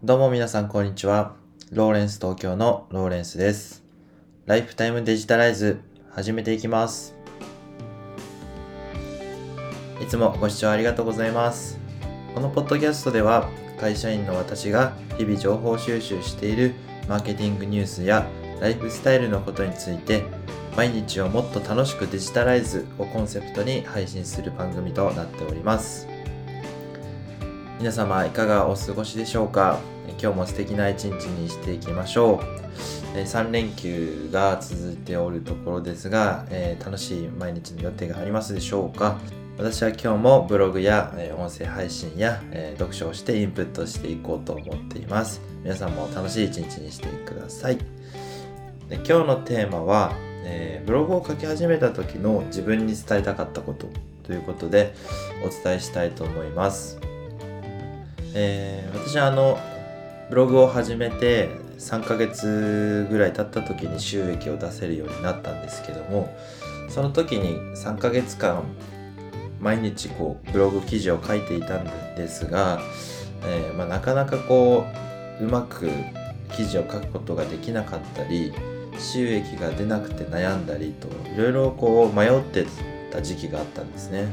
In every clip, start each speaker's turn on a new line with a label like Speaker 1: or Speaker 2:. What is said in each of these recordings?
Speaker 1: どうも皆さんこんにちは。ローレンス東京のローレンスです。ライフタイムデジタライズ始めていきます。いつもご視聴ありがとうございます。このポッドキャストでは会社員の私が日々情報収集しているマーケティングニュースやライフスタイルのことについて毎日をもっと楽しくデジタライズをコンセプトに配信する番組となっております。皆様いかがお過ごしでしょうか？今日も素敵な一日にしていきましょう。3連休が続いておるところですが、え楽しい毎日の予定がありますでしょうか？私は今日もブログや、音声配信や、読書をしてインプットしていこうと思っています。皆さんも楽しい一日にしてください。で今日のテーマは、えーブログを書き始めた時の自分に伝えたかったことということでお伝えしたいと思います。えー私はあのブログを始めて3ヶ月ぐらい経った時に収益を出せるようになったんですけどもその時に3ヶ月間毎日こうブログ記事を書いていたんですが、えーまあ、なかなかこううまく記事を書くことができなかったり収益が出なくて悩んだりといろいろこう迷ってた時期があったんですね。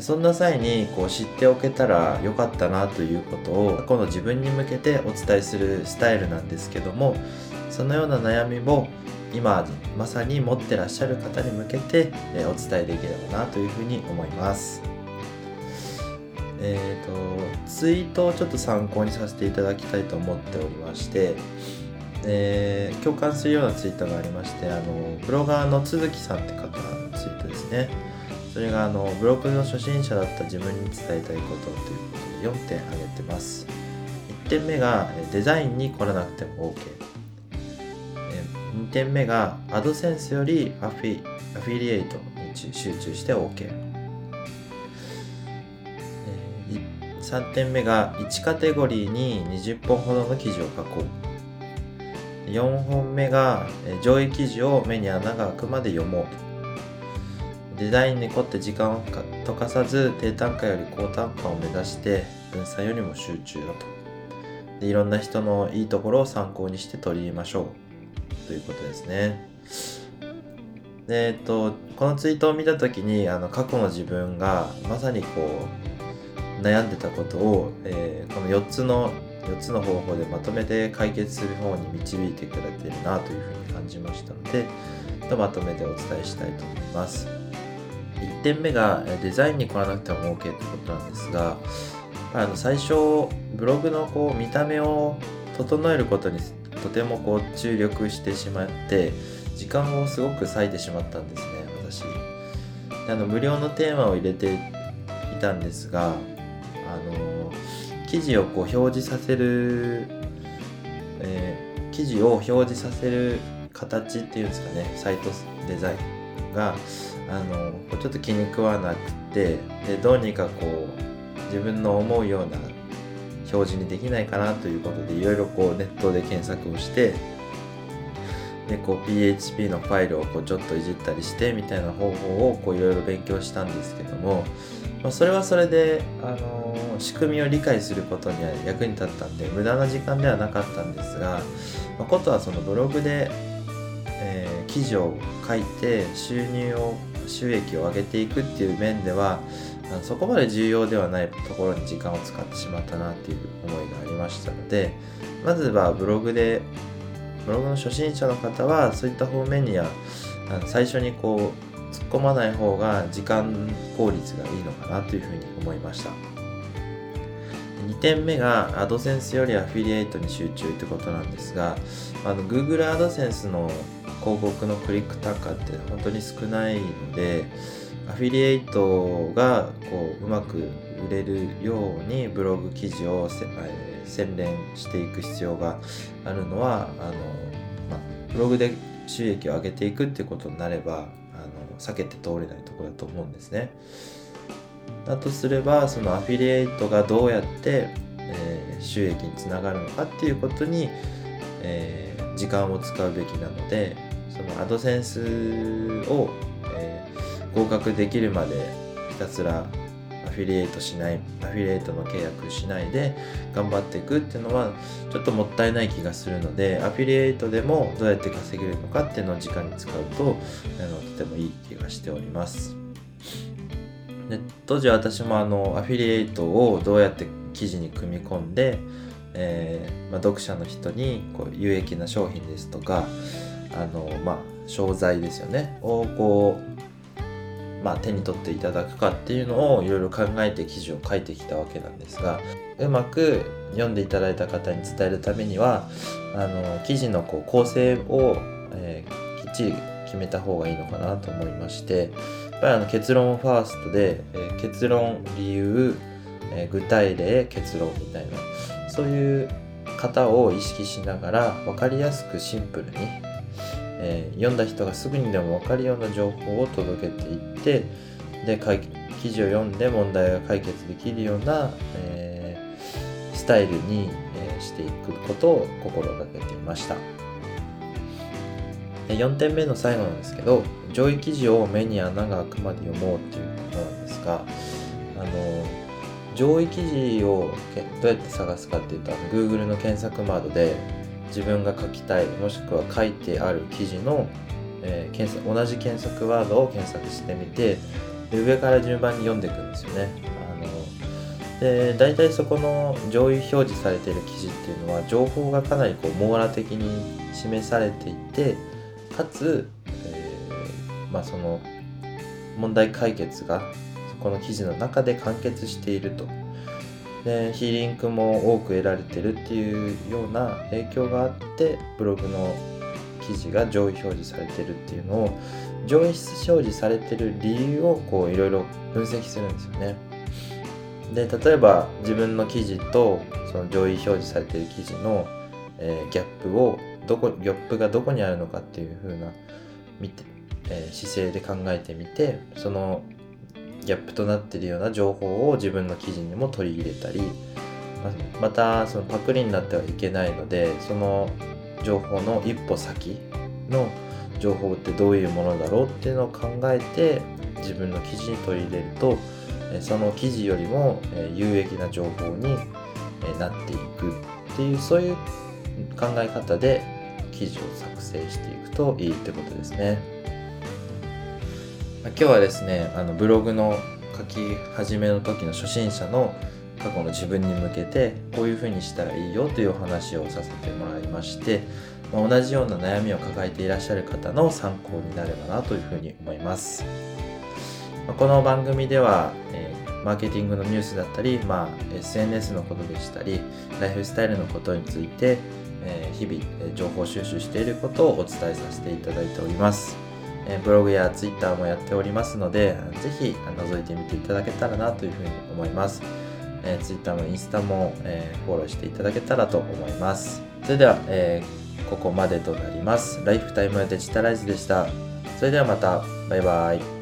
Speaker 1: そんな際にこう知っておけたらよかったなということを今度自分に向けてお伝えするスタイルなんですけどもそのような悩みも今まさに持ってらっしゃる方に向けてお伝えできればなというふうに思います。えー、とツイートをちょっと参考にさせていただきたいと思っておりまして、えー共感するようなツイートがありましてあのブロガーの都築さんって方のツイートですね。それがあのブログの初心者だった自分に伝えたいことということで4点挙げてます。1点目がデザインに凝らなくても OK え2点目がアドセンスよりアフィアフィリエイトに集中して OK えい3点目が1カテゴリーに20本ほどの記事を書こう。4本目が上位記事を目に穴が開くまで読もうと。デザインに凝って時間を溶かさず低単価より高単価を目指して分散よりも集中だと。でいろんな人のいいところを参考にして取り入れましょう。ということですね。でえっとこのツイートを見た時にあの過去の自分がまさにこう悩んでたことを、えーこの4つの4つの方法でまとめて解決する方に導いてくれてるなというふうに感じましたのでまとめてお伝えしたいと思います。1点目がデザインに凝らなくても OK ということなんですがあの最初ブログのこう見た目を整えることにとてもこう注力してしまって時間をすごく割いてしまったんですね私。あの無料のテーマを入れていたんですがあの記事をこう表示させる、えー記事を表示させる形っていうんですかねサイトデザインがあのちょっと気に食わなくてでどうにかこう自分の思うような表示にできないかなということでいろいろこうネットで検索をしてでこう PHP のファイルをこうちょっといじったりしてみたいな方法をいろいろ勉強したんですけども、まあ、それはそれで、あの仕組みを理解することには役に立ったんで無駄な時間ではなかったんですが、まあ、ことはそのブログでえー記事を書いて収入を収益を上げていくっていう面ではそこまで重要ではないところに時間を使ってしまったなっていう思いがありましたのでまずはブログでブログの初心者の方はそういった方面には最初にこう突っ込まない方が時間効率がいいのかなというふうに思いました。2点目がアドセンスよりアフィリエイトに集中ってことなんですがあの Google アドセンスの広告のクリック単価って本当に少ないのでアフィリエイトがこううまく売れるようにブログ記事を、え洗練していく必要があるのはあの、まあ、ブログで収益を上げていくっていうことになればあの避けて通れないところだと思うんですね。だとすればそのアフィリエイトがどうやって、えー収益につながるのかっていうことに、えー時間を使うべきなのでそのアドセンスを、えー合格できるまでひたすらアフィリエイトしないアフィリエイトの契約しないで頑張っていくっていうのはちょっともったいない気がするのでアフィリエイトでもどうやって稼げるのかっていうのを時間に使うとあのとてもいい気がしております。で当時私もあのアフィリエイトをどうやって記事に組み込んで、えー、まあ、読者の人にこう有益な商品ですとかあの、まあ、商材ですよね。をこう、まあ、手に取っていただくかっていうのをいろいろ考えて記事を書いてきたわけなんですがうまく読んでいただいた方に伝えるためにはあの記事のこう構成を、えー、きっちり決めた方がいいのかなと思いましてやっぱりあの結論ファーストで、えー、結論理由、えー、具体例結論みたいなそういう方を意識しながら分かりやすくシンプルにえー、読んだ人がすぐにでも分かるような情報を届けていってで記事を読んで問題が解決できるような、えー、スタイルに、えー、していくことを心がけていました。で4点目の最後なんですけど上位記事を目に穴が開くまで読もうっていうことなんですがあの上位記事をどうやって探すかっていうと Google の検索窓で自分が書きたいもしくは書いてある記事の、えー、検索同じ検索ワードを検索してみてで上から順番に読んでいくんですよね。あので大体そこの上位表示されている記事っていうのは情報がかなりこう網羅的に示されていてかつ、えー、まあ、その問題解決がそこの記事の中で完結しているとで非リンクも多く得られてるっていうような影響があってブログの記事が上位表示されてるっていうのを上位表示されてる理由をこういろいろ分析するんですよね。で例えば自分の記事とその上位表示されてる記事の、えー、ギャップをどこギャップがどこにあるのかっていう風な見て、えー、姿勢で考えてみてそのギャップとなっているような情報を自分の記事にも取り入れたりまたそのパクリになってはいけないのでその情報の一歩先の情報ってどういうものだろうっていうのを考えて自分の記事に取り入れるとその記事よりも有益な情報になっていくっていうそういう考え方で記事を作成していくといいってことですね。今日はですねあのブログの書き始めの時の初心者の過去の自分に向けてこういうふうにしたらいいよというお話をさせてもらいまして、まあ、同じような悩みを抱えていらっしゃる方の参考になればなというふうに思います、まあ、この番組では、えー、マーケティングのニュースだったり、まあ、SNS のことでしたりライフスタイルのことについて、えー、日々情報収集していることをお伝えさせていただいております。えブログや Twitter もやっておりますので、ぜひ覗いてみていただけたらなというふうに思います。え Twitter もインスタも、えフォローしていただけたらと思います。それでは、えー、ここまでとなります。ライフタイムデジタライズでした。それではまた。バイバイ。